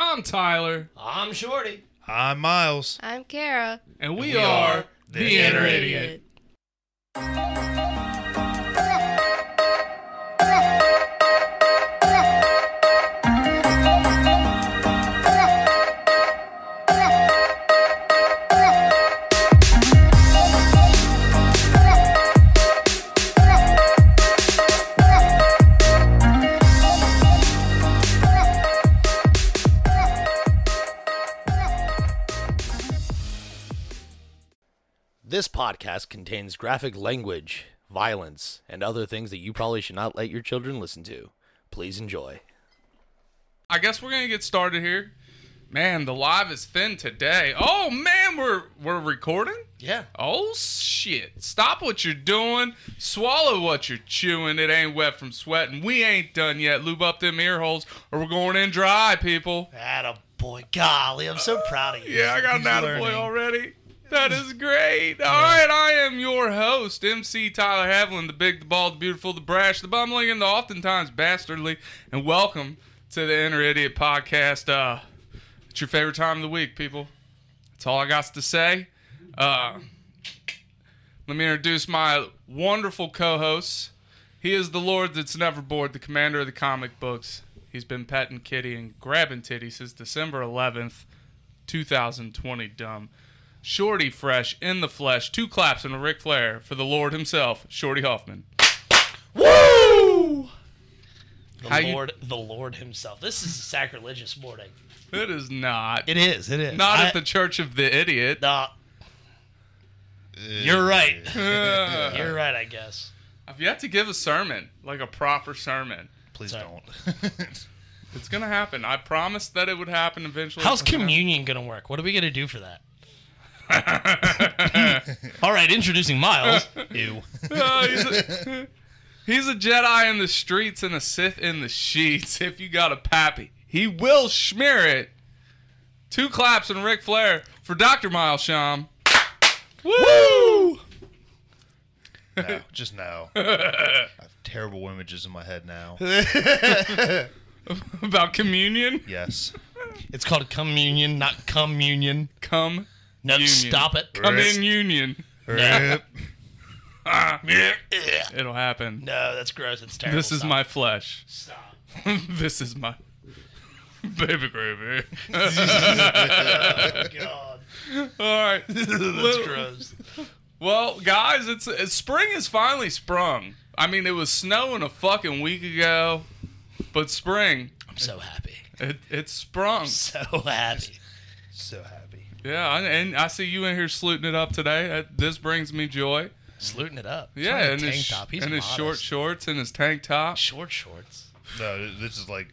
I'm Tyler, I'm Shorty. I'm Miles. I'm Kara. and we, we are, are the, the Inner Inner Idiot. Podcast contains graphic language, violence, and other things that you probably should not let your children listen to. Please enjoy. I guess we're gonna get started here. Man, the live is thin today. Oh man, we're we're recording. Yeah. Oh shit! Stop what you're doing. Swallow what you're chewing. It ain't wet from sweating. We ain't done yet. Lube up them ear holes, or we're going in dry, people. Atta boy, golly, I'm so proud of you. Yeah, I got an He's attaboy learning. already. That is great. All right, I am your host, MC Tyler Havlin, the big, the bald, the beautiful, the brash, the bumbling, and the oftentimes bastardly. And welcome to the Inner Idiot Podcast. Uh, it's your favorite time of the week, people. That's all I got to say. Uh, let me introduce my wonderful co-hosts. He is the Lord that's never bored, the commander of the comic books. He's been petting kitty and grabbing titty since December 11th, 2020. Dumb. Shorty Fresh in the flesh. Two claps and a Ric Flair for the Lord himself, Shorty Hoffman. Woo! The How you- Lord, the Lord Himself. This is a sacrilegious morning. It is not. It is. It is. not I- at the Church of the Idiot. Nah, you're right. You're right. I guess. I've yet to give a sermon, like a proper sermon. Please Sorry. don't. It's gonna happen. I promised that it would happen eventually. How's communion gonna work? What are we gonna do for that? All right, introducing Miles. Ew. Oh, he's, a, he's a Jedi in the streets and a Sith in the sheets. If you got a pappy, he will smear it. Two claps and Ric Flair for Dr. Miles Sham. Woo! no, just no. I have terrible images in my head now. About communion? Yes. It's called communion, not communion. Come. No, Union. stop it. Come Rip. in union. Rip. Ah, it'll happen. No, that's gross. It's terrible. This is Stop. my flesh. Stop. this is my baby gravy. Oh, God. All right. That's Little- gross. Well, guys, it's, it's spring is finally sprung. I mean, it was snowing a fucking week ago, but spring, I'm so happy. it, it's sprung. So happy. So happy. Yeah, and- and I see you in here slooting it up today. This brings me joy. Slooting it up. Yeah, wearing a and tank his, top. He's and his short shorts and his tank top. Short shorts. No, this is like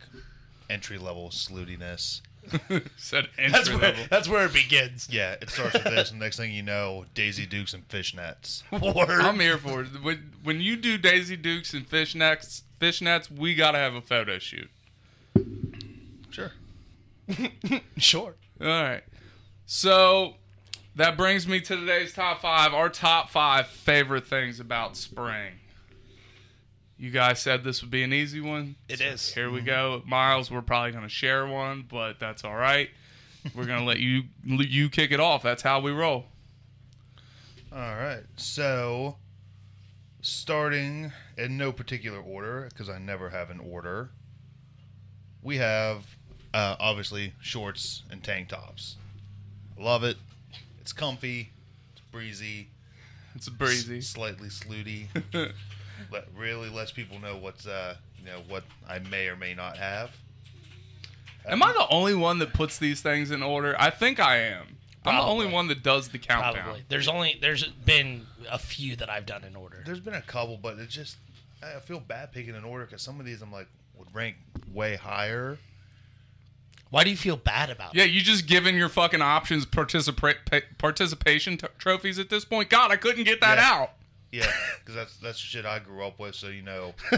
entry level slootiness. Said That's entry where, level. that's where it begins. Yeah, it starts with this, and next thing you know, Daisy Dukes and fishnets. Word. I'm here for it. When, when you do Daisy Dukes and fishnets, fishnets, we gotta have a photo shoot. Sure. sure. All right. So that brings me to today's top five. Our top five favorite things about spring. You guys said this would be an easy one. It So is. Here we go, Miles. We're probably going to share one, but that's all right. We're going to let you you kick it off. That's how we roll. All right. So, starting in no particular order, because I never have an order, we have uh, obviously shorts and tank tops. Love it. It's comfy. It's breezy. It's breezy. s- slightly slooty. Let, really lets people know what's uh you know what I may or may not have. Am I the only one that puts these things in order? I think I am. I'm the only one that does the countdown. Probably. There's only there's been a few that I've done in order. There's been a couple, but it's just I feel bad picking an order because some of these I'm like would rank way higher. Why do you feel bad about it? Yeah, it? you just giving your fucking options participa- participation t- trophies at this point. God, I couldn't get that Yeah. out. Yeah, because that's that's the shit I grew up with. So you know,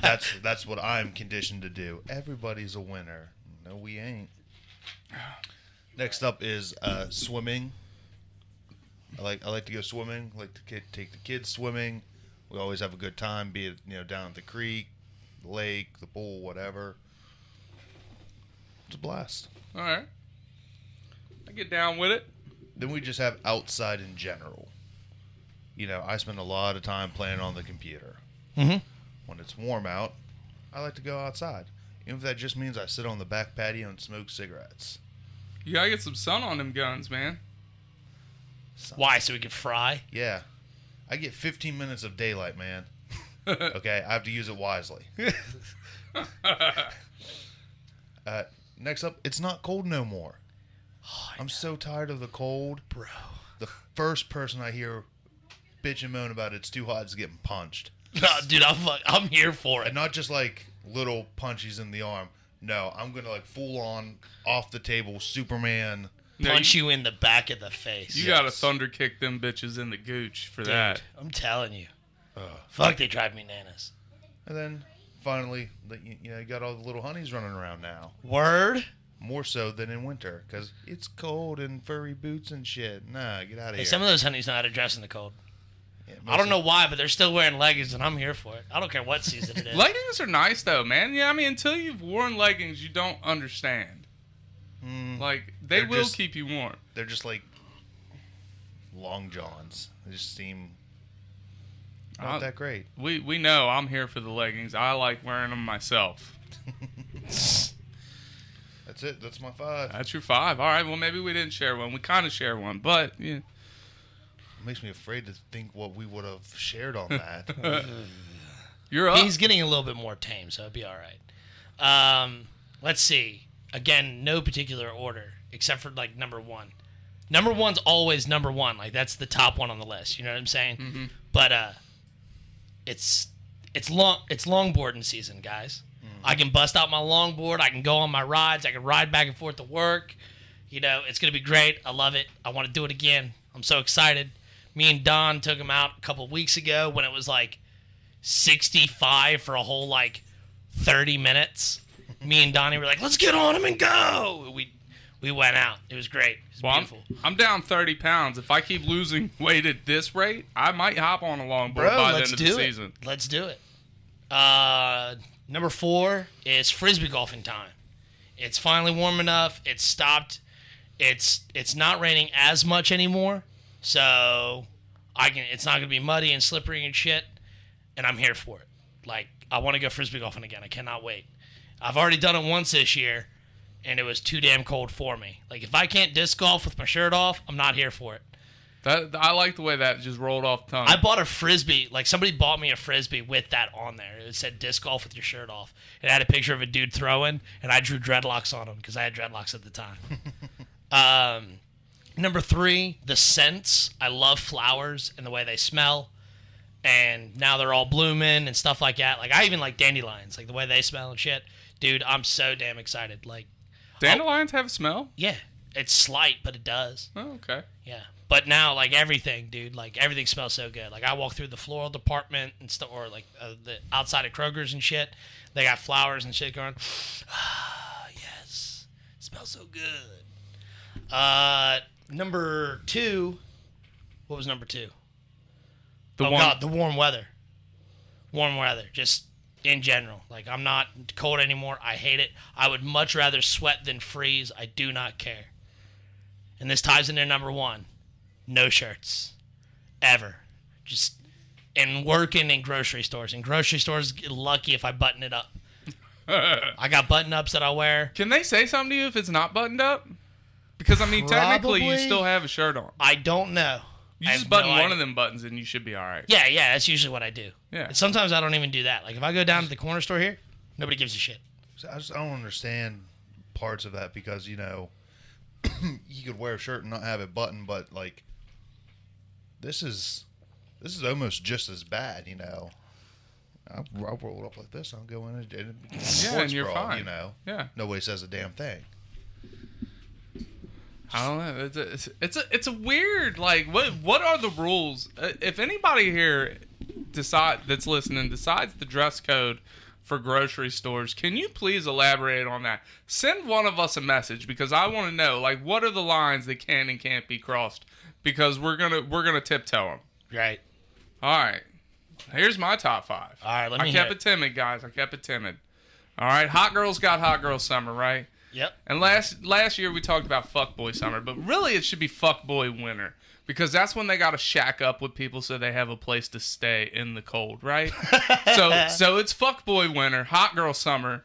that's that's what I'm conditioned to do. Everybody's a winner. No, we ain't. Next up is uh, swimming. I like I like to go swimming. I like to ki- take the kids swimming. We always have a good time, be it you know down at the creek, the lake, the pool, whatever. It's a blast. All right. I get down with it. Then we just have outside in general. You know, I spend a lot of time playing on the computer. Mhm. When it's warm out, I like to go outside. Even if that just means I sit on the back patio and smoke cigarettes. You gotta get some sun on them guns, man. Why? So we can fry? Yeah. I get 15 minutes of daylight, man. okay, I have to use it wisely. uh, next up, it's not cold no more. Oh, I'm so tired of the cold. Bro. The first person I hear bitch and moan about it's too hot is getting punched. No, dude, I'm, fuck- I'm here for it. And not just like little punches in the arm. No, I'm going to like full on, off the table, Superman. No, Punch you, you in the back of the face. you gotta thunder kick them bitches in the gooch for Dude, that. I'm telling you. Ugh. Fuck, they drive me nanas. And then finally, you you know, you got all the little honeys running around now. Word? More so than in winter, because it's cold and furry boots and shit. Nah, get out of Hey, here. some of those honeys know how to dress in the cold. Yeah, I don't know why, but they're still wearing leggings, and I'm here for it. I don't care what season it is. Leggings are nice though, man. Yeah, I mean, until you've worn leggings, you don't understand. Mm, Like they will just- keep you warm. they're just like long johns. They just seem not I'll- that great. We we know I'm here for the leggings. I like wearing them myself. That's it. That's my five. That's your five. All right. Well, maybe we didn't share one. We kind of share one, but yeah. makes me afraid to think what we would have shared on that. You're up. He's getting a little bit more tame, so it'll be all right. Um, let's see. Again, no particular order except for like number one. Number one's always number one. Like that's the top one on the list. You know what I'm saying? But uh, it's it's long it's longboarding season, guys. I can bust out my longboard. I can go on my rides. I can ride back and forth to work. You know, it's gonna be great. I love it. I want to do it again. I'm so excited. Me and Don took him out a couple weeks ago when it was like 65 for a whole like 30 minutes. Me and Donnie were like, "Let's get on him and go." We we went out. It was great. It was Well, I'm, beautiful. I'm down 30 pounds. If I keep losing weight at this rate, I might hop on a longboard Bro, by the let's end of do the it. season. Let's do it. Uh, number four is frisbee golfing time. It's finally warm enough. It's stopped. It's it's not raining as much anymore, so I can. It's not gonna be muddy and slippery and shit. And I'm here for it. Like I want to go frisbee golfing again. I cannot wait. I've already done it once this year, and it was too damn cold for me. Like if I can't disc golf with my shirt off, I'm not here for it. That I like the way that just rolled off tongue. I bought a frisbee. Like somebody bought me a frisbee with that on there. It said disc golf with your shirt off. It had a picture of a dude throwing, and I drew dreadlocks on him because I had dreadlocks at the time. um, number three, the scents. I love flowers and the way they smell. And now they're all blooming and stuff like that. Like I even like dandelions, like the way they smell and shit. Dude, I'm so damn excited. Like, Dandelions have a smell. yeah, it's slight, but it does. Oh, okay. Yeah. But now, like everything, dude, like everything smells so good. Like I walk through the floral department and stuff, or like uh, the outside of Kroger's and shit. They got flowers and shit going. Ah, yes, smells so good. Uh, number two. What was number two? The oh one. God, the warm weather. Warm weather, just in general. Like I'm not cold anymore. I hate it. I would much rather sweat than freeze. I do not care. And this ties into number one. No shirts. Ever. Just and working in grocery stores. In grocery stores, get lucky if I button it up. I got button ups that I wear. Can they say something to you if it's not buttoned up? Because I mean, technically, you still have a shirt on. I don't know. You I just have button no one idea. of them buttons and you should be all right. Yeah, yeah, that's usually what I do. Yeah. And sometimes I don't even do that. Like if I go down to the corner store here, nobody gives a shit. So I just I don't understand parts of that because you know you could wear a shirt and not have it buttoned, but like this is this is almost just as bad, you know. I'll, I'll roll up like this. I'll go in and, and Yeah, and you're bra, fine. You know, Yeah. nobody says a damn thing. I don't know. It's a, it's, a it's a weird like what what are the rules? Uh, If anybody here decide that's listening decides the dress code for grocery stores, can you please elaborate on that? Send one of us a message because I want to know like what are the lines that can and can't be crossed because we're gonna we're gonna tiptoe them. Right. All right, here's my top five. All right, let me I kept it. it timid, guys. I kept it timid. All right, hot girls got hot girl summer, right? Yep. And last last year we talked about fuckboy summer, but really it should be fuckboy winter because that's when they got to shack up with people so they have a place to stay in the cold, right? so so it's fuckboy winter, hot girl summer,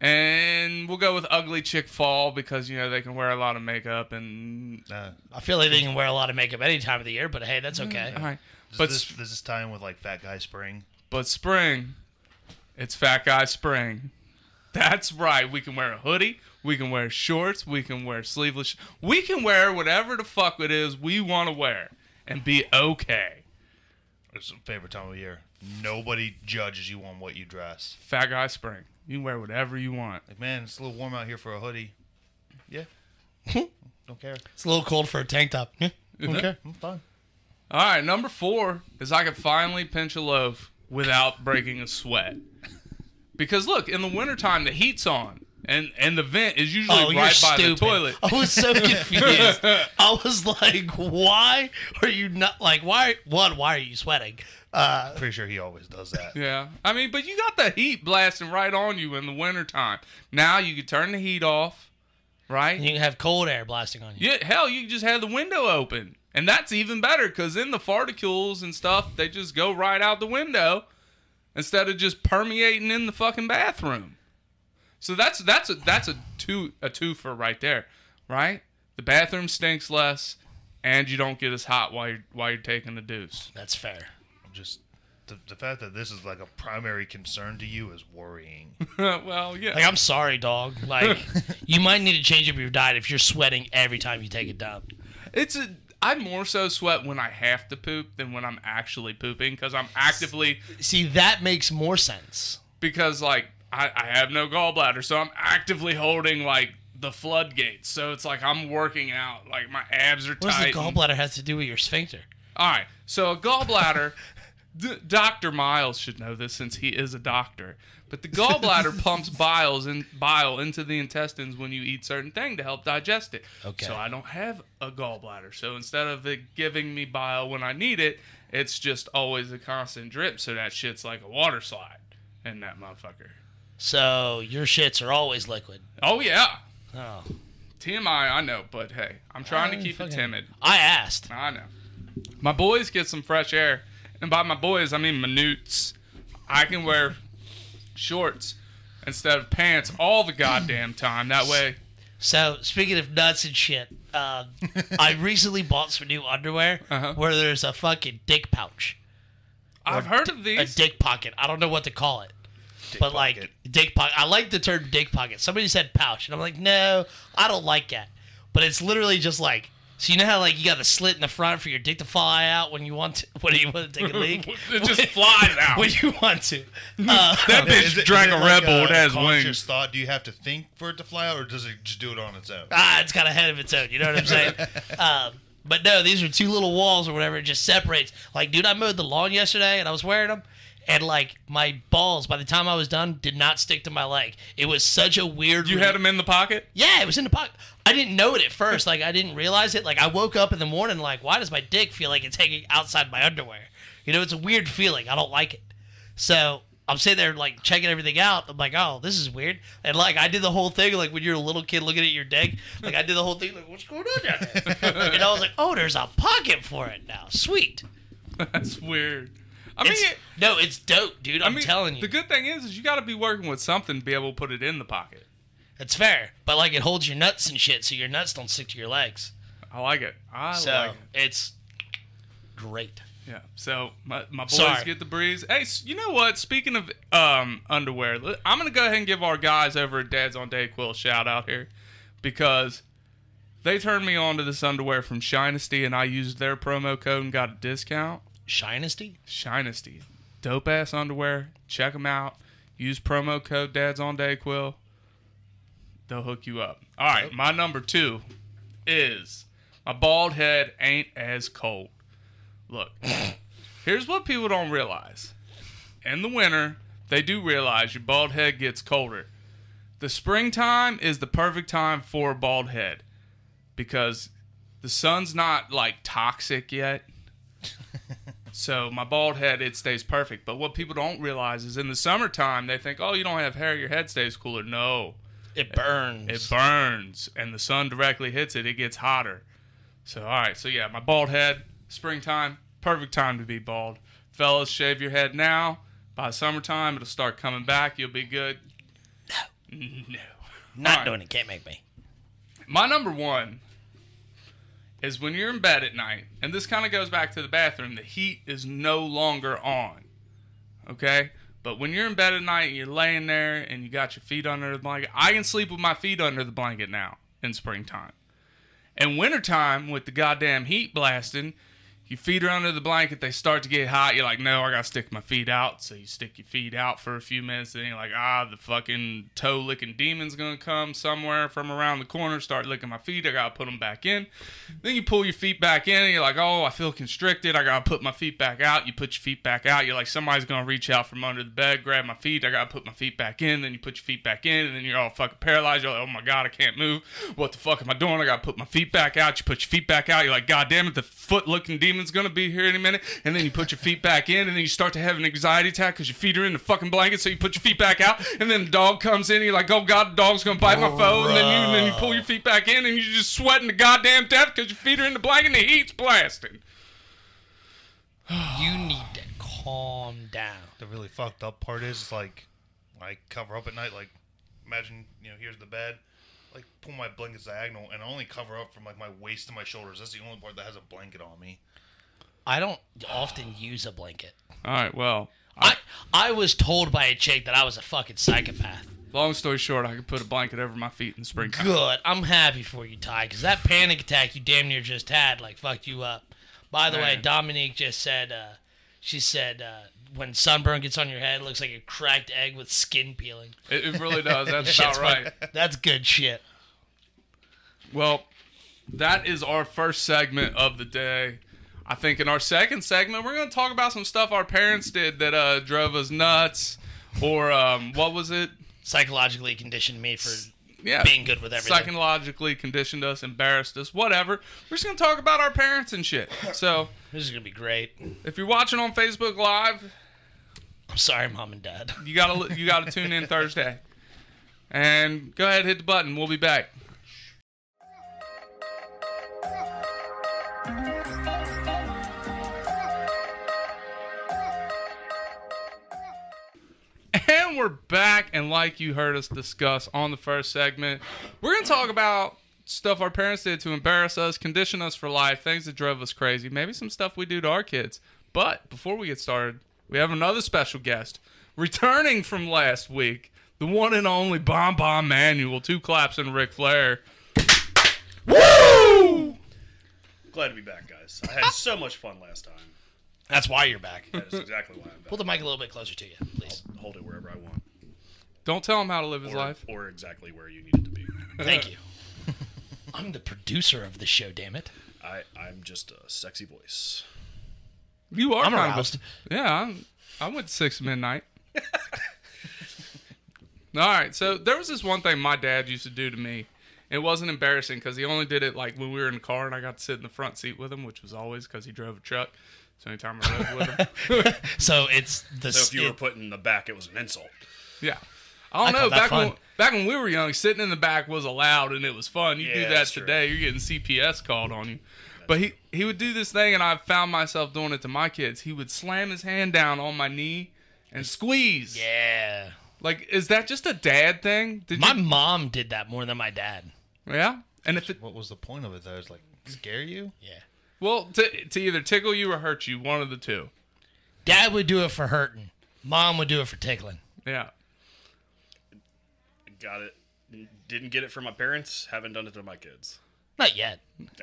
and we'll go with ugly chick fall because you know they can wear a lot of makeup and Uh, I feel like they can wear a lot of makeup any time of the year, but hey, that's okay. all right. does But this, s- does this tie in with like Fat Guy Spring? but spring, it's fat guy spring. That's right. We can wear a hoodie. We can wear shorts. We can wear sleeveless. We can wear whatever the fuck it is we want to wear and be okay. It's a favorite time of year. Nobody judges you on what you dress. Fat guy spring. You can wear whatever you want. Like, man, it's a little warm out here for a hoodie. Yeah. Don't care. It's a little cold for a tank top. Yeah. Okay. I'm fine. All right. Number four is I can finally pinch a loaf without breaking a sweat. Because look, in the wintertime, the heat's on. And, and the vent is usually Oh, you're right by stupid. the toilet. I was so confused. I was like, why are you not like why one, why are you sweating? Uh Pretty sure he always does that. Yeah. I mean, but you got the heat blasting right on you in the wintertime. Now you can turn the heat off, right? And you can have cold air blasting on you. Yeah, hell, you can just have the window open. And that's even better because then the particles and stuff, they just go right out the window instead of just permeating in the fucking bathroom. So that's that's a that's a two a twofer right there, right? The bathroom stinks less, and you don't get as hot while you're while you're taking the deuce. That's fair. Just the, the fact that this is like a primary concern to you is worrying. well, yeah. Like I'm sorry, dog. Like you might need to change up your diet if you're sweating every time you take a dump. It's a. I more so sweat when I have to poop than when I'm actually pooping because I'm actively See, that makes more sense. because like I, I have no gallbladder, so I'm actively holding like the floodgates. So it's like I'm working out, like my abs are What does the tight. and- gallbladder have to do with your sphincter? All right, so a gallbladder. D- Dr. Miles should know this since he is a doctor. But the gallbladder pumps biles and bile into the intestines when you eat certain thing to help digest it. Okay. So I don't have a gallbladder. So instead of it giving me bile when I need it, it's just always a constant drip. So that shit's like a water slide in that motherfucker. So your shits are always liquid. Oh yeah, Oh, TMI. I know, but hey, I'm trying to I keep it timid. I asked. I know. My boys get some fresh air, and by my boys I mean minutes. I can wear shorts instead of pants all the goddamn time. That way, So speaking of nuts and shit, uh, I recently bought some new underwear Uh-huh. where there's a fucking dick pouch, I've heard of these. a dick pocket. I don't know what to call it. Dick but like dick pocket, I like the term dick pocket. Somebody said pouch, and I'm like, no, I don't like that. But it's literally just like, so you know how like you got the slit in the front for your dick to fly out when you want to, when you want to take a leak. it just flies out. when you want to. Uh, that bitch Is it- drank a it Red like Bull. It has conscious wings. thought. Do you have to think for it to fly out, or does it just do it on its own? ah, it's got a head of its own. You know what I'm saying? um, but no, these are two little walls or whatever. It just separates. Like, dude, I mowed the lawn yesterday and I was wearing them. And like my balls, by the time I was done, did not stick to my leg. It was such a weird. You had them in the pocket. Yeah, it was in the pocket. I didn't know it at first. Like I didn't realize it. Like I woke up in the morning, like, why does my dick feel like it's hanging outside my underwear? You know, it's a weird feeling. I don't like it. So I'm sitting there like checking everything out. I'm like, oh, this is weird. And like I did the whole thing, like when you're a little kid looking at your dick, like I did the whole thing, like, what's going on down there? and I was like, oh, there's a pocket for it now. Sweet. That's weird. I mean, It's, no, it's dope, dude. I I'm mean, telling you. The good thing is, is you got to be working with something to be able to put it in the pocket. It's fair. But like it holds your nuts and shit, so your nuts don't stick to your legs. I like it. I so like it. it's great. Yeah. So my, my boys Sorry. get the breeze. Hey, you know what? Speaking of um, underwear, I'm gonna go ahead and give our guys over at Dad's on Dayquil a shout out here because they turned me on to this underwear from Shinesty, and I used their promo code and got a discount. Shinesty? Shinesty, dope ass underwear. Check them out. Use promo code Dad's on Dayquil. They'll hook you up. All right, my number two is my bald head ain't as cold. Look, here's what people don't realize. In the winter, they do realize your bald head gets colder. The springtime is the perfect time for a bald head because the sun's not like toxic yet. So my bald head, it stays perfect. But what people don't realize is in the summertime, they think, oh, you don't have hair, your head stays cooler. No, It burns. It burns, and the sun directly hits it. It gets hotter. So, all right. So, yeah, my bald head, springtime, perfect time to be bald. Fellas, shave your head now. By summertime, it'll start coming back. You'll be good. No. No. Not Alright. doing it. Can't make me. My number one is when you're in bed at night, and this kind of goes back to the bathroom, the heat is no longer on. Okay? But when you're in bed at night and you're laying there and you got your feet under the blanket, I can sleep with my feet under the blanket now in springtime. In wintertime, with the goddamn heat blasting, your feet are under the blanket, they start to get hot. You're like, no, I gotta stick my feet out. So you stick your feet out for a few minutes, then you're like, ah, the fucking toe licking demon's gonna come somewhere from around the corner, start licking my feet. I gotta put them back in. Then you pull your feet back in, and you're like, oh, I feel constricted. I gotta put my feet back out. You put your feet back out. You're like, somebody's gonna reach out from under the bed, grab my feet. I gotta put my feet back in. Then you put your feet back in, and then you're all fucking paralyzed. You're like, oh my god, I can't move. What the fuck am I doing? I gotta put my feet back out. You put your feet back out. You're like, god damn it, the foot looking demon's gonna be here any minute. And then you put your feet back in, and then you start to have an anxiety attack because your feet are in the fucking blanket. So you put your feet back out, and then the dog comes in. And you're like, oh god, the dog's gonna bite my foe. And then you and then you pull your feet back in, and you're just sweating to goddamn death because your feet are in the blanket and the heat's blasting. You need to calm down. The really fucked up part is like, I cover up at night. Like, imagine you know here's the bed. Like pull my blankets diagonal and I only cover up from like my waist to my shoulders. That's the only part that has a blanket on me. I don't often use a blanket. All right, well, I I was told by a chick that I was a fucking psychopath. long story short, I could put a blanket over my feet in the springtime. Good. I'm happy for you, Ty, because that panic attack you damn near just had like fucked you up. By the way, Man. Dominique just said. uh She said uh when sunburn gets on your head, it looks like a cracked egg with skin peeling. It, it really does. That's Shit's about right. That's good shit. Well, that is our first segment of the day. I think in our second segment, we're going to talk about some stuff our parents did that uh, drove us nuts. Or um, what was it? Psychologically conditioned me for Yeah. being good with everything. Psychologically conditioned us, embarrassed us, whatever. We're just going to talk about our parents and shit. So This is gonna be great. if you're watching on Facebook Live, I'm sorry, mom and dad. you gotta you gotta tune in Thursday, and go ahead hit the button. We'll be back. We're back, and like you heard us discuss on the first segment, we're gonna talk about stuff our parents did to embarrass us, condition us for life, things that drove us crazy, maybe some stuff we do to our kids. But before we get started, we have another special guest returning from last week, the one and only Bon Bon Manual, two claps and Ric Flair. Woo! Glad to be back, guys. I had ah! so much fun last time. That's why you're back. That is exactly why I'm back. Pull the mic a little bit closer to you, please. Hold it wherever I want, Don't tell him how to live his or, life. or exactly where you need it to be. Thank you. I'm the producer of the show. Damn it. I, I'm just a sexy voice. You are I'm kind aroused. of a, yeah. I'm, I went six midnight. All right, so there was this one thing my dad used to do to me. It wasn't embarrassing because he only did it like when we were in the car and I got to sit in the front seat with him, which was always because he drove a truck. So anytime I rode with him, So it's the. So if you were it- put in the back, it was an insult. yeah. I don't I know. call that Back when back when we were young, sitting in the back was allowed and it was fun. You do that that's true. today, you're getting CPS called on you. But he he would do this thing, and I found myself doing it to my kids. He would slam his hand down on my knee and squeeze. yeah. Like, is that just a dad thing? Did My you? mom did that more than my dad. Yeah. And if it What was the point of it though? It's like scare you? Yeah. Well to to either tickle you or hurt you, one of the two. Dad would do it for hurting. Mom would do it for tickling. Yeah. Got it. Didn't get it from my parents. Haven't done it to my kids. Not yet.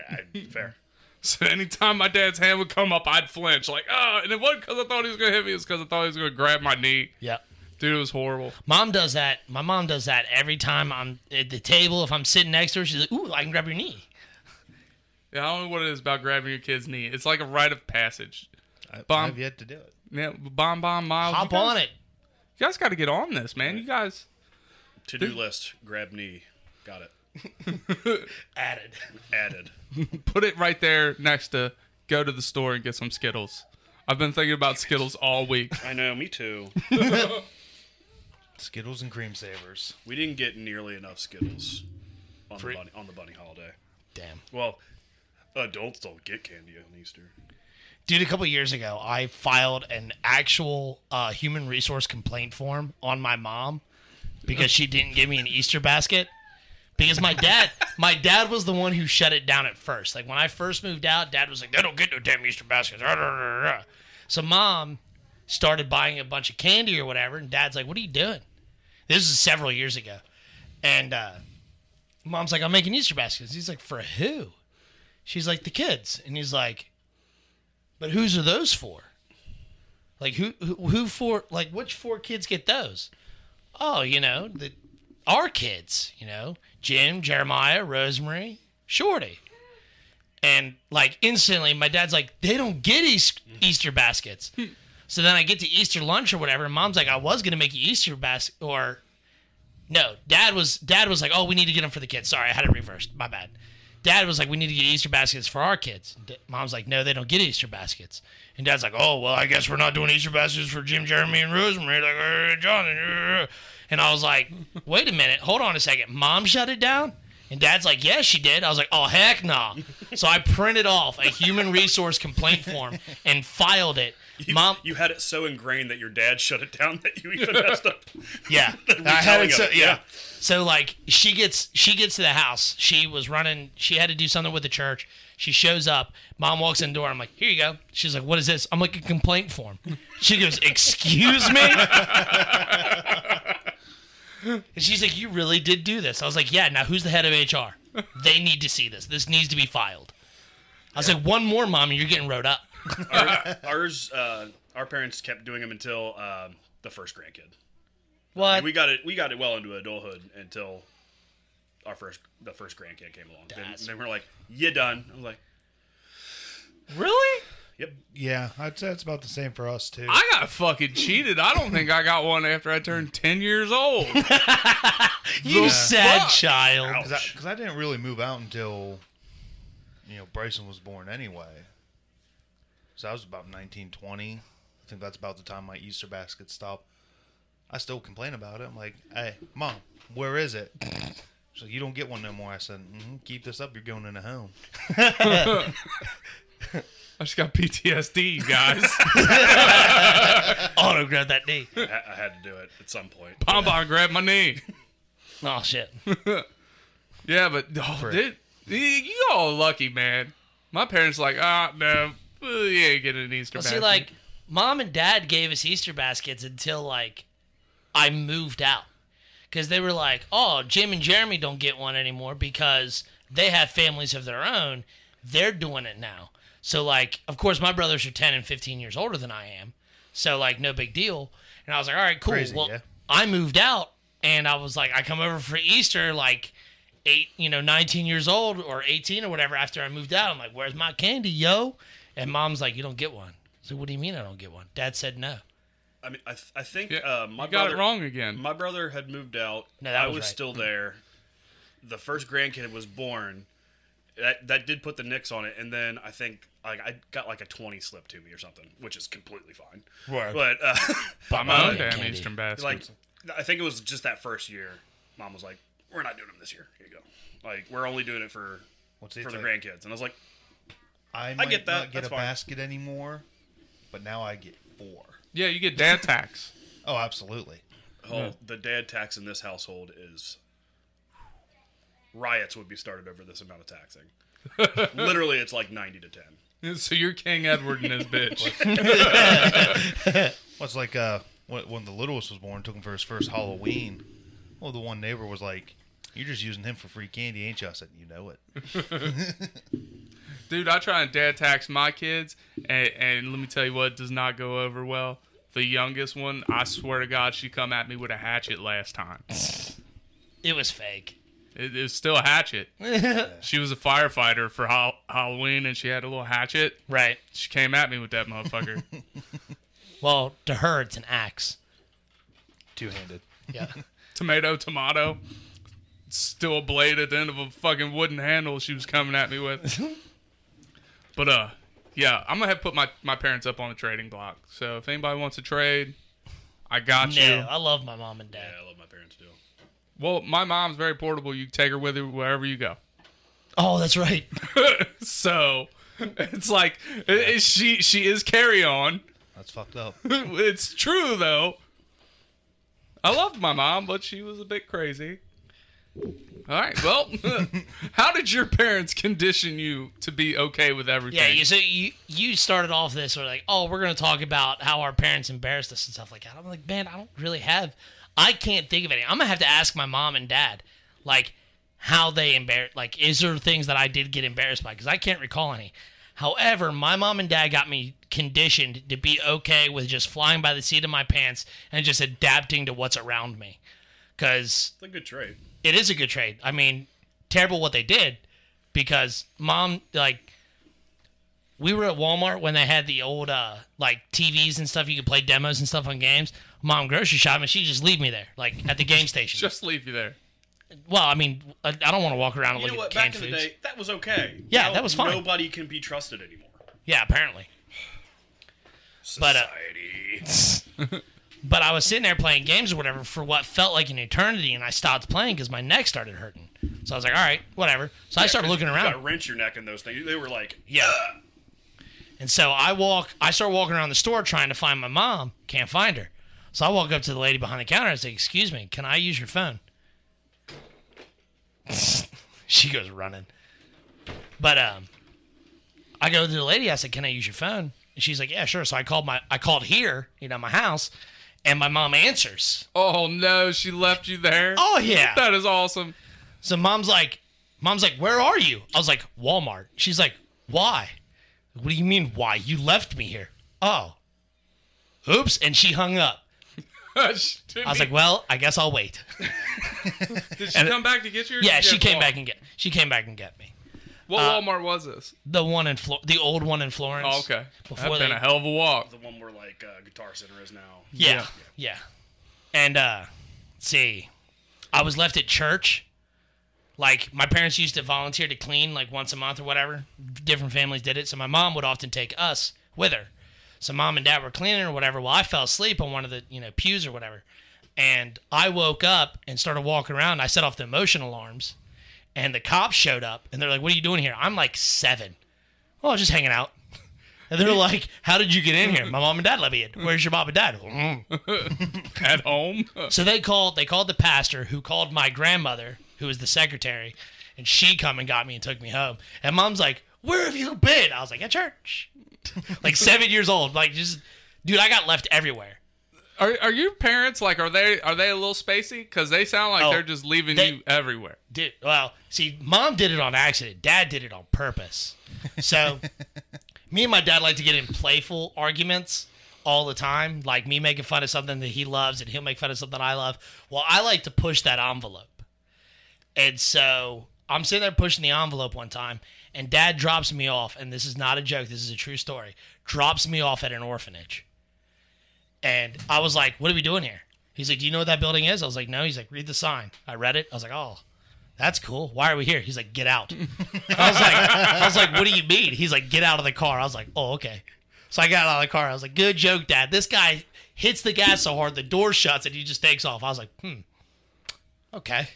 I, fair. So anytime my dad's hand would come up, I'd flinch. Like, oh, and it wasn't because I thought he was gonna hit me. It was because I thought he was gonna grab my knee. Yep. Dude, it was horrible. Mom does that. My mom does that every time I'm at the table. If I'm sitting next to her, she's like, "Ooh, I can grab your knee." Yeah, I don't know what it is about grabbing your kid's knee. It's like a rite of passage. I, Bomb. I've yet to do it. Yeah, bomb bomb miles. Hop guys, on it. You guys got to get on this, man. You guys. To do list. Grab knee. Got it. Added. Added. put it right there next to go to the store and get some Skittles. I've been thinking about Skittles all week. I know. Me too. Skittles and cream savers. We didn't get nearly enough Skittles on Free- the bunny on the bunny holiday. Damn. Well, adults don't get candy on Easter. Dude, a couple years ago, I filed an actual uh, human resource complaint form on my mom because she didn't give me an Easter basket. Because my dad, my dad was the one who shut it down at first. Like when I first moved out, dad was like, "They don't get no damn Easter baskets." So mom started buying a bunch of candy or whatever, and dad's like, "What are you doing?" This is several years ago, and uh, mom's like, "I'm making Easter baskets." He's like, "For who?" She's like, "The kids," and he's like, but whose are those for? Like who who, who for? Like which four kids get those? Oh, you know the our kids. You know Jim, Jeremiah, Rosemary, Shorty. And like instantly, my dad's like, they don't get Eas- Easter baskets. Hmm. so then I get to Easter lunch or whatever, and mom's like, I was gonna make you Easter basket, or no, dad was dad was like, oh, we need to get them for the kids. Sorry, I had it reversed. My bad. Dad was like, we need to get Easter baskets for our kids. Mom's like, no, they don't get Easter baskets. And Dad's like, oh, well, I guess we're not doing Easter baskets for Jim, Jeremy, and Rosemary. Like, John. uh." And I was like, wait a minute, hold on a second. Mom shut it down? And Dad's like, yes, she did. I was like, oh, heck no. So I printed off a human resource complaint form and filed it. You, Mom, you had it so ingrained that your dad shut it down that you even messed up. yeah. I had it so, it, yeah. So like she gets she gets to the house. She was running. She had to do something with the church. She shows up. Mom walks in the door. I'm like, here you go. She's like, what is this? I'm like a complaint form. She goes, excuse me. and she's like, you really did do this. I was like, yeah. Now who's the head of HR? They need to see this. This needs to be filed. I was like, one more, mom, and you're getting wrote up. Our, ours, uh, our parents kept doing them until um, the first grandkid. What? We got it. We got it well into adulthood until our first, the first grandkid came along. Then, That's- then we're like, "You done?" I'm like, really? "Yep." Yeah, I'd say it's about the same for us too. I got fucking cheated. I don't think I got one after I turned 10 years old. You sad fuck? child. Because I, didn't really move out until, you know, Bryson was born anyway. So I was about 19, 20. I think that's about the time my Easter basket stopped. I still complain about it. I'm like, hey, mom, where is it? She's like, you don't get one no more. I said, mm keep this up. You're going in a home. I just got PTSD, you guys. grab that knee. I, ha- I had to do it at some point. Bonbon grabbed my knee. Oh shit. Yeah, but oh, dude, you- you all lucky, man. My parents like, ah, no, uh, you ain't getting an Easter Well, basket. see, like, mom and dad gave us Easter baskets until like I moved out, because they were like, "Oh, Jim and Jeremy don't get one anymore because they have families of their own. They're doing it now." So, like, of course, my brothers are ten and fifteen years older than I am, so like, no big deal. And I was like, "All right, cool." Crazy, well, yeah. I moved out, and I was like, I come over for Easter, like. Eight, you know, 19 years old or 18 or whatever. After I moved out, I'm like, "Where's my candy, yo?" And mom's like, "You don't get one." So what do you mean I don't get one? Dad said no. I mean, I, th- I think yeah, uh, my you got brother, it wrong again. My brother had moved out. No, that I was was right. still there. The first grandkid was born. That that did put the nicks on it, and then I think like I got like a twenty slip to me or something, which is completely fine. Right. But uh, Buy my own Yeah, damn. Eastern basket. like I think it was just that first year. Mom was like, "We're not doing them this year. Here you go. Like we're only doing it for What's for the grandkids." And I was like, I might get that. not get That's a fine. basket anymore, but now I get four. yeah, you get dad tax. Oh, absolutely. "Oh, the dad tax in this household is." Riots would be started over this amount of taxing. Literally, it's like ninety to ten. so you're King Edward and his bitch. Well, it's like uh, when, when the littlest was born, took him for his first Halloween. Well, the one neighbor was like, "You're just using him for free candy, ain't you?" I said, "You know it." Dude, I try and dad tax my kids, and, and let me tell you what, does not go over well. The youngest one, I swear to God, she come at me with a hatchet last time. It was fake. It, it's still a hatchet. she was a firefighter for Hal- Halloween, and she had a little hatchet. Right. She came at me with that motherfucker. Well, to her, it's an axe. Two handed. Yeah. tomato, tomato. Still a blade at the end of a fucking wooden handle she was coming at me with. But uh, yeah, I'm gonna have to put my my parents up on the trading block. So if anybody wants to trade, I got No, you. I love my mom and dad. Yeah, dad. I love my parents too. Well, my mom's very portable. You can take her with you wherever you go. Oh, that's right. so it's like it- she she is carry on. That's fucked up. it's true though. I loved my mom, but she was a bit crazy. All right. Well, how did your parents condition you to be okay with everything? Yeah, you, so you you started off this or like, oh, we're gonna talk about how our parents embarrassed us and stuff like that. I'm like, man, I don't really have, I can't think of any. I'm gonna have to ask my mom and dad, like, how they embarrassed. Like, is there things that I did get embarrassed by? Because I can't recall any. However, my mom and dad got me conditioned to be okay with just flying by the seat of my pants and just adapting to what's around me. Because It's a good trade. It is a good trade. I mean, terrible what they did because mom like we were at Walmart when they had the old uh like TVs and stuff you could play demos and stuff on games. Mom grocery shopping, she just leave me there like at the game station. just leave you there. well, I mean, I, I don't want to walk around and You know what? at canned Back in foods. the day, that was okay. Yeah, Now that was fine. Nobody can be trusted anymore. Yeah, apparently. But, uh, Society. But I was sitting there playing games or whatever for what felt like an eternity, and I stopped playing because my neck started hurting. So I was like, all right, whatever. So I started looking around. You around. got to wrench your neck in those things. They were like, Yeah. And so I walk, I start walking around the store trying to find my mom. Can't find her. So I walk up to the lady behind the counter and say, "Excuse me, can I use your phone?" she goes running. But um, I go to the lady. I said, "Can I use your phone?" And she's like, "Yeah, sure." So I called my, I called here, you know, my house, and my mom answers. Oh no, she left you there. Oh yeah. that is awesome. So mom's like, mom's like, where are you? I was like, Walmart. She's like, why? What do you mean why? You left me here. Oh. Oops. And she hung up. I was like, well, I guess I'll wait. did she come back to get you? Yeah, she came back and get. She came back and get me. What uh, Walmart was this? The one in Flo- the old one in Florence. Oh, okay. Before That's been a hell of a walk. the one where like uh, Guitar Center is now. Yeah, yeah. And uh let's see, I was left at church. Like my parents used to volunteer to clean like once a month or whatever. Different families did it, so my mom would often take us with her. So mom and dad were cleaning or whatever. Well, I fell asleep on one of the you know pews or whatever, and I woke up and started walking around. I set off the motion alarms, and the cops showed up, and they're like, "What are you doing here?" I'm like seven. Oh, I was just hanging out. And they're like, "How did you get in here?" My mom and dad let me in. Where's your mom and dad? "Mm." At home. So they called. They called the pastor, who called my grandmother, who was the secretary, and she come and got me and took me home. And mom's like, "Where have you been?" I was like, "At church." like seven years old. Like just, dude, I got left everywhere. Are are your parents like are they are they a little spacey? Because they sound like Oh, they're just leaving they- you everywhere. Did well. See, mom did it on accident. Dad did it on purpose. So, me and my dad like to get in playful arguments all the time. Like me making fun of something that he loves, and he'll make fun of something I love. Well, I like to push that envelope, and so I'm sitting there pushing the envelope one time, and Dad drops me off. And this is not a joke. This is a true story. Drops me off at an orphanage, and I was like, "What are we doing here?" He's like, "Do you know what that building is?" I was like, "No." He's like, "Read the sign." I read it. I was like, "Oh." That's cool. Why are we here? He's like, get out. I was like, I was like, what do you mean? He's like, get out of the car. I was like, oh, okay. So I got out of the car. I was like, good joke, Dad. This guy hits the gas so hard the door shuts and he just takes off. I was like, hmm, okay.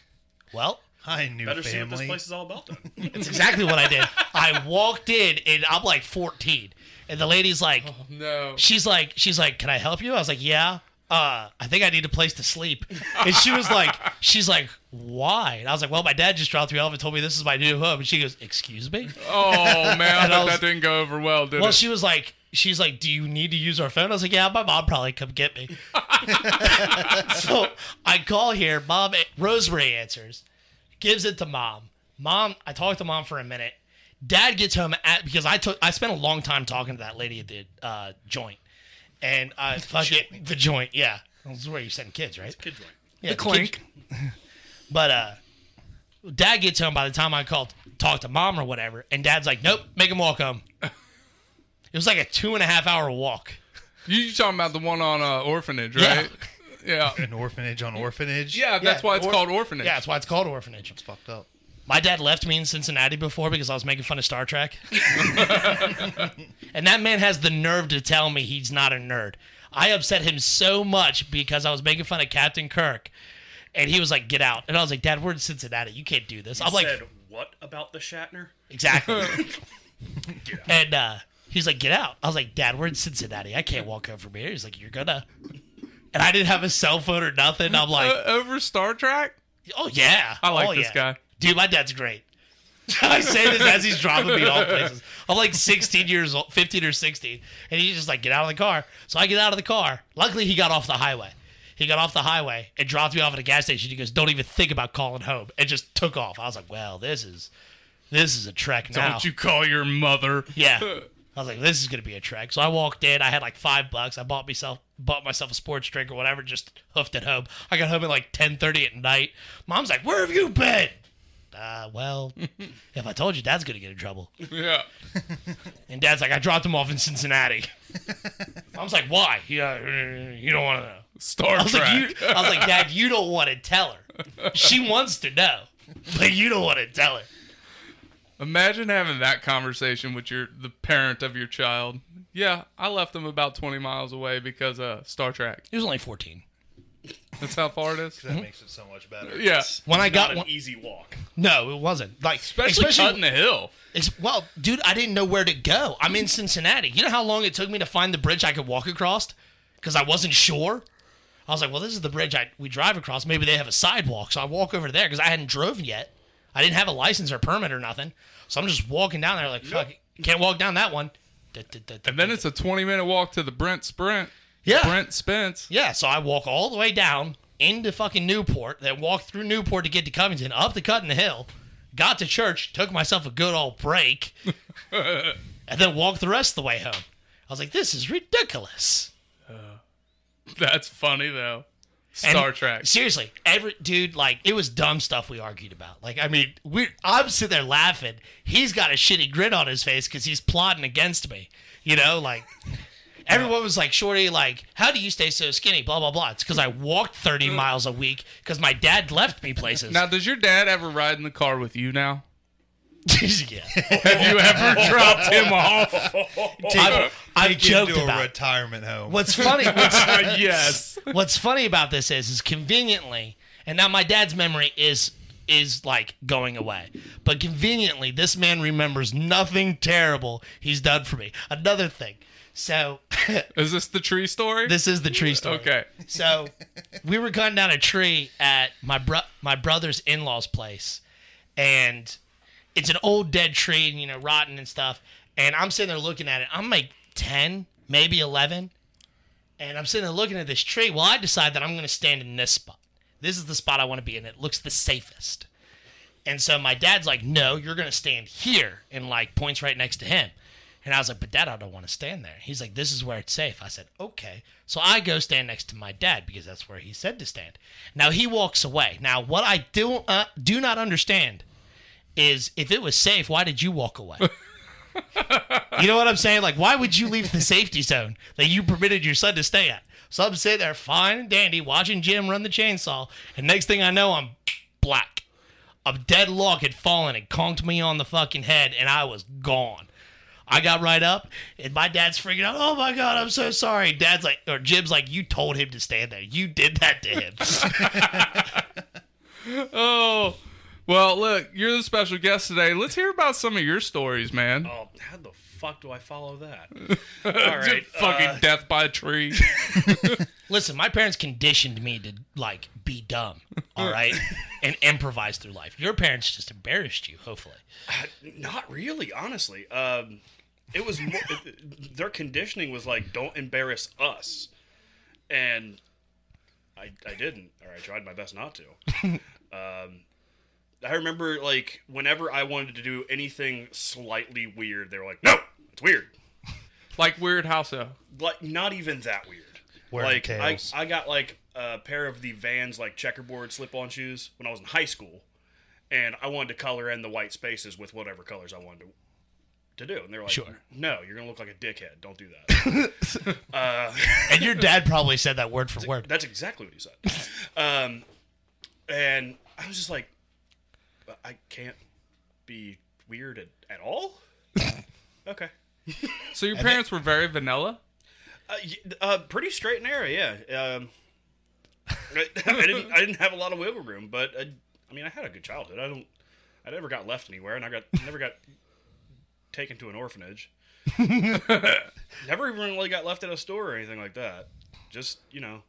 Well, I knew Better see what this family. place is all about then. that's exactly what I did. I walked in and I'm like 14, and the lady's like, No. she's like, she's like, can I help you? I was like, yeah. Uh, I think I need a place to sleep. And she was like, she's like, why? And I was like, well, my dad just dropped me off and told me this is my new home. And she goes, excuse me? Oh man, I And I bet was- that didn't go over well, did Well, it? she was like, she's like, do you need to use our phone? I was like, yeah, my mom probably come get me. so I call here. Mom, Rosemary answers, gives it to mom. Mom, I talked to mom for a minute. Dad gets home at because I took I spent a long time talking to that lady at the uh, joint, and I fuck it the joint. Yeah, this is where you send kids, right? Kid joint. Yeah, the clink. But uh, dad gets home by the time I called, talk to mom or whatever, and dad's like, "Nope, make him walk home." It was like a two and a half hour walk. You, you talking about the one on uh, orphanage, right? Yeah. An orphanage on orphanage. Yeah, that's why it's or- called orphanage. Yeah, that's why it's called orphanage. It's fucked up. My dad left me in Cincinnati before because I was making fun of Star Trek. and that man has the nerve to tell me he's not a nerd. I upset him so much because I was making fun of Captain Kirk, and he was like, "Get out!" And I was like, "Dad, we're in Cincinnati. You can't do this." I'm like, said what about the Shatner? "Exactly." and uh, he's like, "Get out!" I was like, "Dad, we're in Cincinnati. I can't walk home from here." He's like, "You're gonna." And I didn't have a cell phone or nothing. I'm like, Uh, over Star Trek? "Oh yeah, I like Oh, this yeah. guy. Dude. My dad's great." I say this as he's dropping me all places. I'm like 16 years old, 15 or 16, and he's just like, "Get out of the car." So I get out of the car. Luckily, he got off the highway. He got off the highway and dropped me off at a gas station. He goes, "Don't even think about calling home," and just took off. I was like, "Well, this is this is a trek now." Don't you call your mother. Yeah. I was like, this is gonna be a trek. So I walked in. I had like five bucks. I bought myself bought myself a sports drink or whatever. Just hoofed it home. I got home at like ten thirty at night. Mom's like, "Where have you been?" Uh, well, if I told you, Dad's gonna get in trouble. Yeah. And Dad's like, "I dropped him off in Cincinnati." I was like, "Why?" Yeah, uh, you don't want to know. Star I was Trek. like, you, I was like, Dad, you don't want to tell her. She wants to know, but you don't want to tell her. Imagine having that conversation with your the parent of your child. Yeah, I left them about 20 miles away because uh Star Trek. He was only fourteen. That's how far it is. That hmm? makes it so much better. Yeah. When I Not got an one, easy walk. no, it wasn't. Like Especially, cutting the hill. Ex- well, dude, I didn't know where to go. I'm in Cincinnati. You know how long it took me to find the bridge I could walk across? Because I wasn't sure. I was like, well, this is the bridge I, we drive across. Maybe they have a sidewalk. So I walk over there because I hadn't driven yet. I didn't have a license or permit or nothing. So I'm just walking down there like, fuck, can't walk down that one. And then it's a 20 minute walk to the Brent Sprint. Yeah. Brent Spence. Yeah, so I walk all the way down into fucking Newport, then walk through Newport to get to Covington, up the cut in the hill, got to church, took myself a good old break, and then walked the rest of the way home. I was like, this is ridiculous. Uh, that's funny though. And Star Trek. Seriously, every dude, like, it was dumb stuff we argued about. Like, I mean, we I'm sitting there laughing. He's got a shitty grin on his face because he's plotting against me. You know, like everyone was like, "Shorty, like, how do you stay so skinny?" Blah blah blah. It's because I walked 30 mm. miles a week because my dad left me places. Now, does your dad ever ride in the car with you now? yeah, Have you ever dropped him off? I've, I've Take joked into a about. it. retirement home. What's funny? What's, yes. what's funny about this is is conveniently and now my dad's memory is is like going away but conveniently this man remembers nothing terrible he's done for me another thing so Is this the tree story? this is the tree story. Okay. so we were cutting down a tree at my bro- my brother's in-laws place. And it's an old dead tree and you know rotten and stuff. And i'm sitting there looking at it. I'm like 10 maybe 11 and i'm sitting there looking at this tree. Well i decide that i'm going to stand in this spot. This is the spot i want to be in. It looks the safest. And so my dad's like no you're going to stand here and like points right next to him and I was like, but dad, I don't want to stand there. He's like, this is where it's safe. I said, okay. So I go stand next to my dad because that's where he said to stand. Now he walks away. Now, what I do, uh, do not understand is if it was safe, why did you walk away? you know what I'm saying? Like, why would you leave the safety zone that you permitted your son to stay at? So I'm sitting there fine and dandy watching Jim run the chainsaw. And next thing I know, I'm black. A dead log had fallen and conked me on the fucking head, and I was gone. I got right up, and my dad's freaking out. Oh my god, I'm so sorry. Dad's like, or Jim's like, you told him to stand there. You did that to him. Oh. Well, look, you're the special guest today. Let's hear about some of your stories, man. Oh, how the fuck do I follow that? All right. Fucking uh, death by a tree. Listen, my parents conditioned me to like be dumb, all right, and improvise through life. Your parents just embarrassed you, hopefully. Not really, honestly. Um, it was more, their conditioning was like, don't embarrass us, and I I didn't, or I tried my best not to. um, I remember like whenever I wanted to do anything slightly weird, they were like, no, it's weird. like Weird how so? Like not even that weird. Wearing like I. I got like a pair of the Vans like checkerboard slip-on shoes when I was in high school, and I wanted to color in the white spaces with whatever colors I wanted to, to do. And they're like, Sure. "No, you're gonna look like a dickhead. Don't do that." uh, And your dad probably said that word for word. that's exactly what he said. Um, and I was just like, I can't be weird at, at all. okay. So your parents were very vanilla? Uh, uh, pretty straight and narrow, yeah. Um, I, I didn't. I didn't have a lot of wiggle room, but uh, I mean, I had a good childhood. I don't. I never got left anywhere, and I got never got taken to an orphanage. never even really got left at a store or anything like that. Just you know,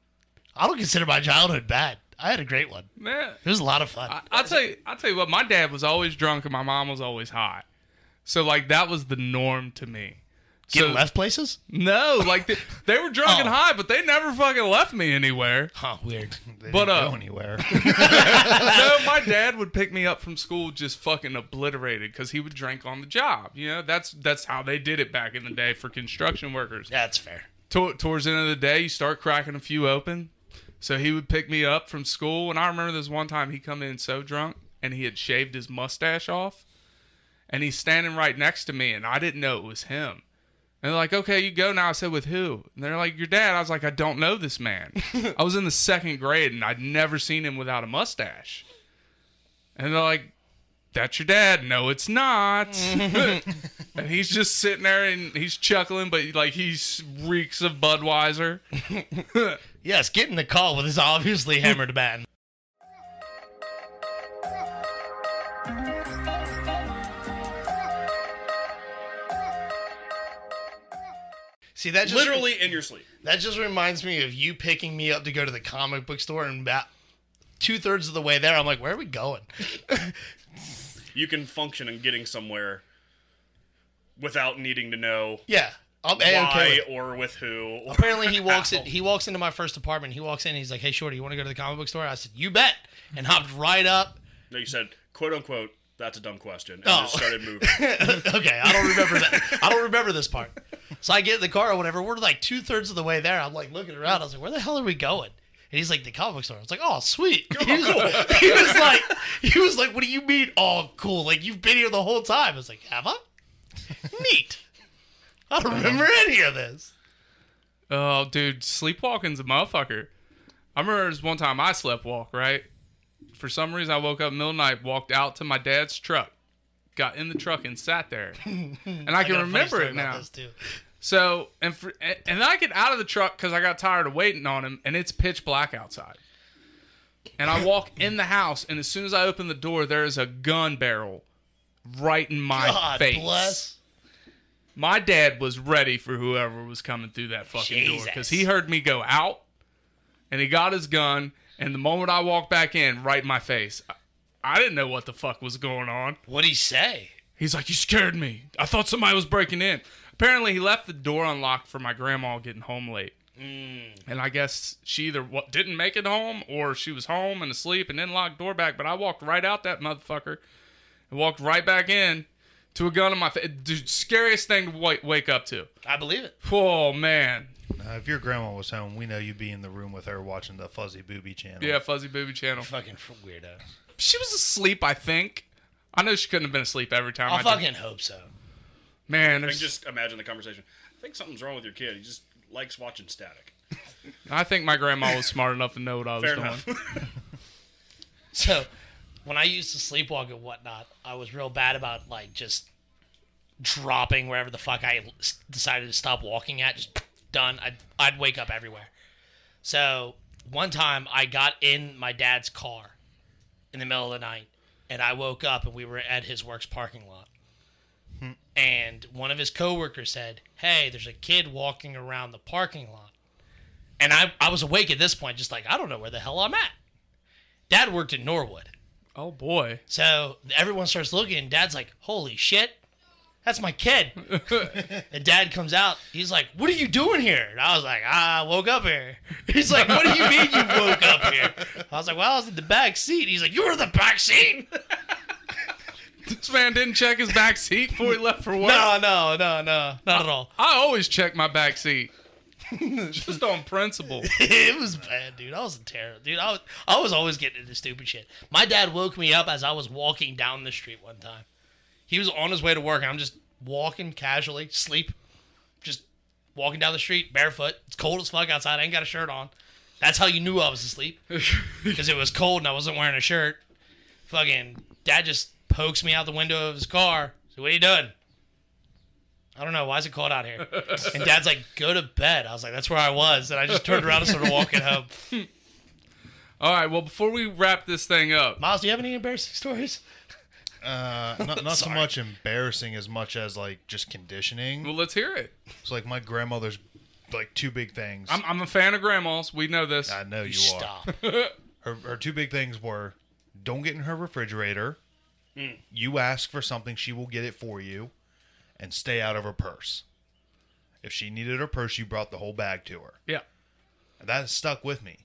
I don't consider my childhood bad. I had a great one. Man, It was a lot of fun. I, I'll tell you. I'll tell you what. My dad was always drunk, and my mom was always high. So like that was the norm to me. Getting so, left places? No, like they, they were drunk and Oh. high, but they never fucking left me anywhere. Huh, weird. They But, didn't uh, go anywhere. no, my dad would pick me up from school just fucking obliterated because he would drink on the job. You know, that's that's how they did it back in the day for construction workers. That's fair. To- towards the end of the day, you start cracking a few open. So he would pick me up from school, and I remember this one time he come in so drunk, and he had shaved his mustache off, and he's standing right next to me, and I didn't know it was him. And they're like, "Okay, you go now." I said, "With who?" And they're like, "Your dad." I was like, "I don't know this man." I was in the second grade, and I'd never seen him without a mustache. And they're like, "That's your dad." No, it's not. and he's just sitting there and he's chuckling, but like he reeks of Budweiser. Yes, getting the call with his obviously hammered man. See that just literally in your sleep. that just reminds me of you picking me up to go to the comic book store, and about two thirds of the way there, I'm like, "Where are we going?" You can function in getting somewhere without needing to know Yeah, um, I'm why A-okay or with who. or Apparently, he walks in. He walks into my first apartment. He walks in. He's like, "Hey, shorty, you want to go to the comic book store?" I said, "You bet," and hopped right up. No, you said quote unquote. That's a dumb question. And Oh. just started moving. okay, I don't remember that. I don't remember this part. So I get in the car or whatever. We're like two thirds of the way there. I'm like looking around. I was like, "Where the hell are we going?" And he's like, "The comic book store." I was like, "Oh, sweet." He was, he was like, "He was like, what do you mean? Oh, cool. Like you've been here the whole time." I was like, "Have I?" Neat. I don't uh-huh. remember any of this. Oh, dude, sleepwalking's a motherfucker. I remember there was one time I slept walk, right? For some reason, I woke up in the middle of the night, walked out to my dad's truck, got in the truck, and sat there. and I can got remember it now. So, and for, and and then I get out of the truck because I got tired of waiting on him, and it's pitch black outside. And I walk in the house, and as soon as I open the door, there is a gun barrel right in my God face. bless. My dad was ready for whoever was coming through that fucking door because he heard me go out, and he got his gun, and the moment I walked back in, right in my face, I, didn't know what the fuck was going on. What'd he say? He's like, "You scared me. I thought somebody was breaking in." Apparently, he left the door unlocked for my grandma getting home late. Mm. And I guess she either didn't make it home or she was home and asleep and didn't lock the door back. But I walked right out that motherfucker and walked right back in to a gun in my face. Dude, scariest thing to wake, wake up to. I believe it. Oh, man. Now, if your grandma was home, we know you'd be in the room with her watching the Fuzzy Booby channel. Yeah, Fuzzy Booby Channel. Fucking weirdo. She was asleep, I think. I know she couldn't have been asleep every time. I I did. fucking hope so. Man, I can just imagine the conversation. I think something's wrong with your kid. He just likes watching static. I think my grandma was smart enough to know what I was Fair doing. enough. So, when I used to sleepwalk and whatnot, I was real bad about like just dropping wherever the fuck I s- decided to stop walking at. Just done. I'd I'd wake up everywhere. So one time I got in my dad's car in the middle of the night, and I woke up and we were at his work's parking lot. And one of his coworkers said, "Hey, there's a kid walking around the parking lot." And I I was awake at this point, just like I don't know where the hell I'm at. Dad worked in Norwood. Oh, boy. So everyone starts looking, and Dad's like, "Holy shit, that's my kid!" and Dad comes out. He's like, "What are you doing here?" And I was like, "Ah, I woke up here." He's like, "What do you mean you woke up here?" I was like, "Well, I was in the back seat." He's like, "You were in the back seat?" This man didn't check his back seat before he left for work. no, no, no, no, not at all. I always check my back seat. Just on principle. it was bad, dude. I was terror, dude. I was, I was always getting into stupid shit. My dad woke me up as I was walking down the street one time. He was on his way to work, and I'm just walking casually, sleep, just walking down the street barefoot. It's cold as fuck outside. I ain't got a shirt on. That's how you knew I was asleep because it was cold and I wasn't wearing a shirt. Fucking dad just pokes me out the window of his car. So what are you doing? I don't know. Why is it cold out here? And Dad's like, go to bed. I was like, that's where I was. And I just turned around and started walking home. All right. Well, before we wrap this thing up, Miles, do you have any embarrassing stories? Uh, not not so much embarrassing as much as like just conditioning. well, let's hear it. So like my grandmother's like two big things. I'm, I'm a fan of grandmas. We know this. I know you, are. Stop. Her her two big things were don't get in her refrigerator. You ask for something, she will get it for you, and stay out of her purse. If she needed her purse, you brought the whole bag to her. Yeah. And that stuck with me.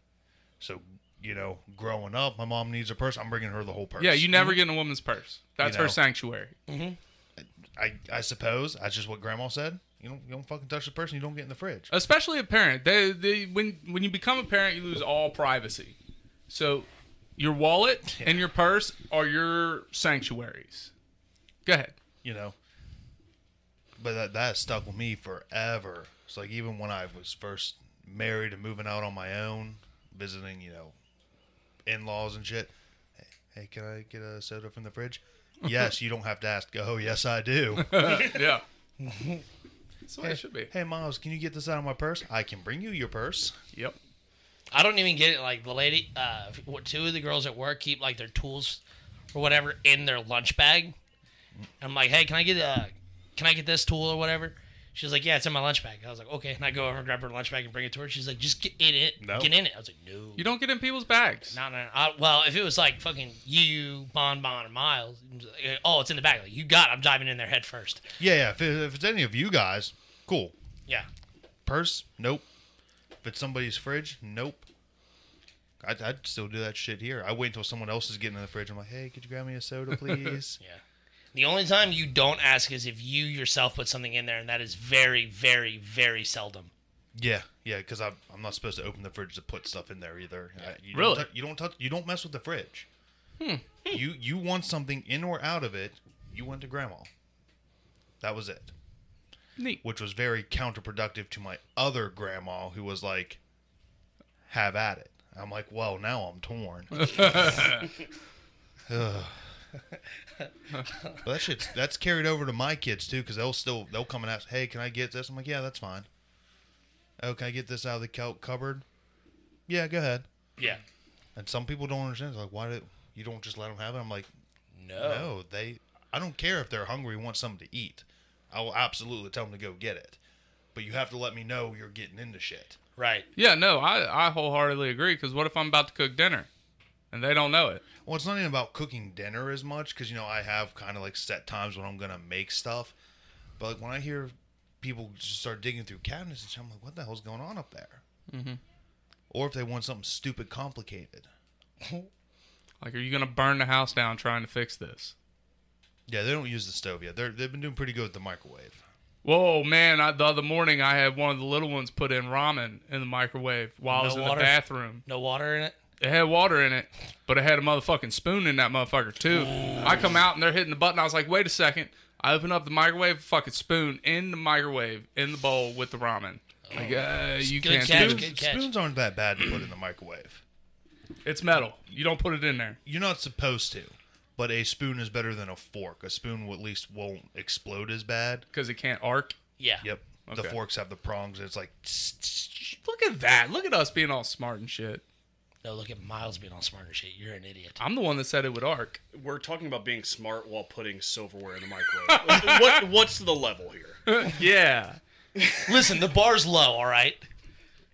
So, you know, growing up, my mom needs a purse. I'm bringing her the whole purse. Yeah. You never mm-hmm. get in a woman's purse. That's You know. her sanctuary. Mm-hmm. I, I suppose that's just what Grandma said. You don't you don't fucking touch the purse. and You don't get in the fridge. especially a parent. They, they, when when you become a parent, you lose all privacy. So, your wallet and your purse are your sanctuaries. Go ahead. You know. But that that stuck with me forever. It's like even when I was first married and moving out on my own, visiting, you know, in laws and shit. Hey, hey, can I get a soda from the fridge? yes, you don't have to ask. Oh, yes, I do. yeah. That's what it should be. hey, Miles, can you get this out of my purse? I can bring you your purse. Yep. I don't even get it. Like the lady, uh, two of the girls at work keep like their tools or whatever in their lunch bag. I'm like, hey, can I get uh, can I get this tool or whatever? She's like, yeah, it's in my lunch bag. I was like, okay. And I go over and grab her lunch bag and bring it to her. She's like, just get in it, No. get in it. I was like, no. You don't get in people's bags. No, no, no. I, well, if it was like fucking you, Bon Bon, and Miles, uh, oh, it's in the bag. Like, you got it. I'm diving in there head first. Yeah, yeah. If, it, if it's any of you guys, cool. Yeah. Purse? Nope. If it's somebody's fridge? Nope. I'd, I'd still do that shit here. I wait until someone else is getting in the fridge. I'm like, hey, could you grab me a soda, please? Yeah. The only time you don't ask is if you yourself put something in there, and that is very, very, very seldom. yeah, yeah. Because I'm, I'm not supposed to open the fridge to put stuff in there either. I- you Really? Don't tou- you don't touch. You don't mess with the fridge. Hmm. You you want something in or out of it? You went to grandma. That was it. Neat. Which was very counterproductive to my other grandma, who was like, "Have at it." I'm like, "Well, now I'm torn." Ugh. but that shit's that's carried over to my kids too, because they'll still they'll come and ask, "Hey, can I get this?" I'm like, "Yeah, that's fine." Oh, can I get this out of the cou- cupboard? Yeah, go ahead. Yeah. And some people don't understand. It's like, why do you don't just let them have it? I'm like, No. no, they. I don't care if they're hungry want something to eat. I will absolutely tell them to go get it. But you have to let me know you're getting into shit. Right. Yeah, no, I, I wholeheartedly agree. Because what if I'm about to cook dinner and they don't know it? Well, it's not even about cooking dinner as much because you know I have kind of like set times when I'm gonna make stuff. But like when I hear people just start digging through cabinets and shit, I'm like, what the hell's going on up there? Mm-hmm. Or if they want something stupid complicated. Like, are you gonna burn the house down trying to fix this? Yeah, they don't use the stove yet. They're, they've been doing pretty good with the microwave. Whoa, man! I, the other morning, I had one of the little ones put in ramen in the microwave while I was in water? the bathroom. No water in it. It had water in it, but it had a motherfucking spoon in that motherfucker too. I come out and they're hitting the button. I was like, wait a second. I open up the microwave, fucking spoon in the microwave in the bowl with the ramen. Like, uh, you Good can't catch, do good it. catch. Spoons aren't that bad to put in the microwave. It's metal. You don't put it in there. You're not supposed to, but a spoon is better than a fork. A spoon will at least won't explode as bad. because it can't arc. Yeah. Yep. The Okay. forks have the prongs. And it's like Look at that. Look at us being all smart and shit. No, look at Miles being all smart and shit. You're an idiot. I'm the one that said it would arc. We're talking about being smart while putting silverware in the microwave. what, what's the level here? yeah. Listen, the bar's low. All right.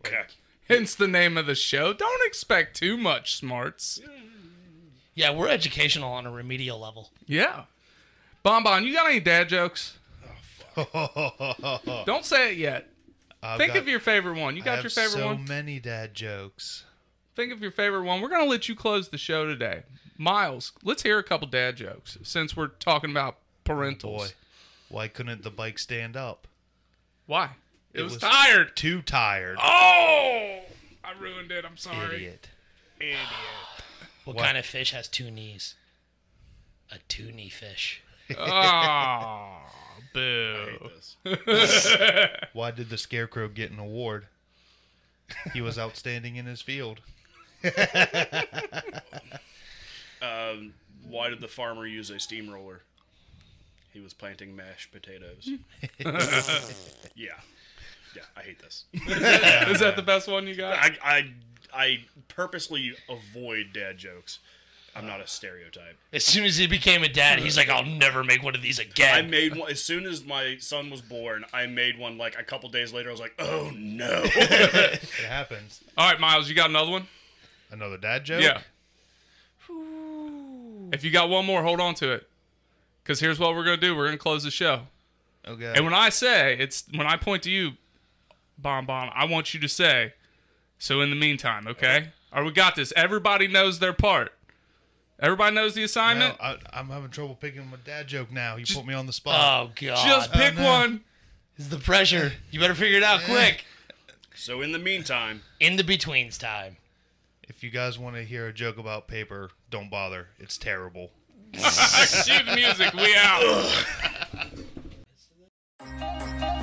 Okay. Hence the name of the show. Don't expect too much smarts. Yeah, we're educational on a remedial level. Yeah. Bon Bon, you got any dad jokes? Don't say it yet. I've Think got- of your favorite one. You I got have your favorite so one? many dad jokes. Think of your favorite one. We're going to let you close the show today. Miles, let's hear a couple dad jokes since we're talking about parentals. Boy, why couldn't the bike stand up? Why? It, It was, was- tired. Too tired. Oh! I ruined it. I'm sorry. Idiot. Idiot. What, What? kind of fish has two knees? A two knee fish. Oh, boo. hate this. Why did the scarecrow get an award? He was outstanding in his field. Um, why did the farmer use a steamroller? He was planting mashed potatoes. yeah. Yeah, I hate this. Is that the best one you got? I, I, I purposely avoid dad jokes. I'm not a stereotype. As soon as he became a dad, he's like, "I'll never make one of these again. I again." made one as soon as my son was born. I made one like a couple days later. I was like, "Oh no!" It happens. All right, Miles, you got another one? Another dad joke. Yeah. If you got one more, hold on to it. Because here's what we're going to do we're going to close the show. Okay. And when I say, it's when I point to you, Bon Bon, I want you to say, so in the meantime, okay? All right, we got this. Everybody knows their part. Everybody knows the Now, assignment? I, I'm having trouble picking my dad joke now. You Just- put me on the oh, spot. oh god, Just oh, pick no. one. It's the pressure. You better figure it out quick. so in the meantime, In the betweens time if you guys want to hear a joke about paper, don't bother. It's terrible. Shoot music. We out.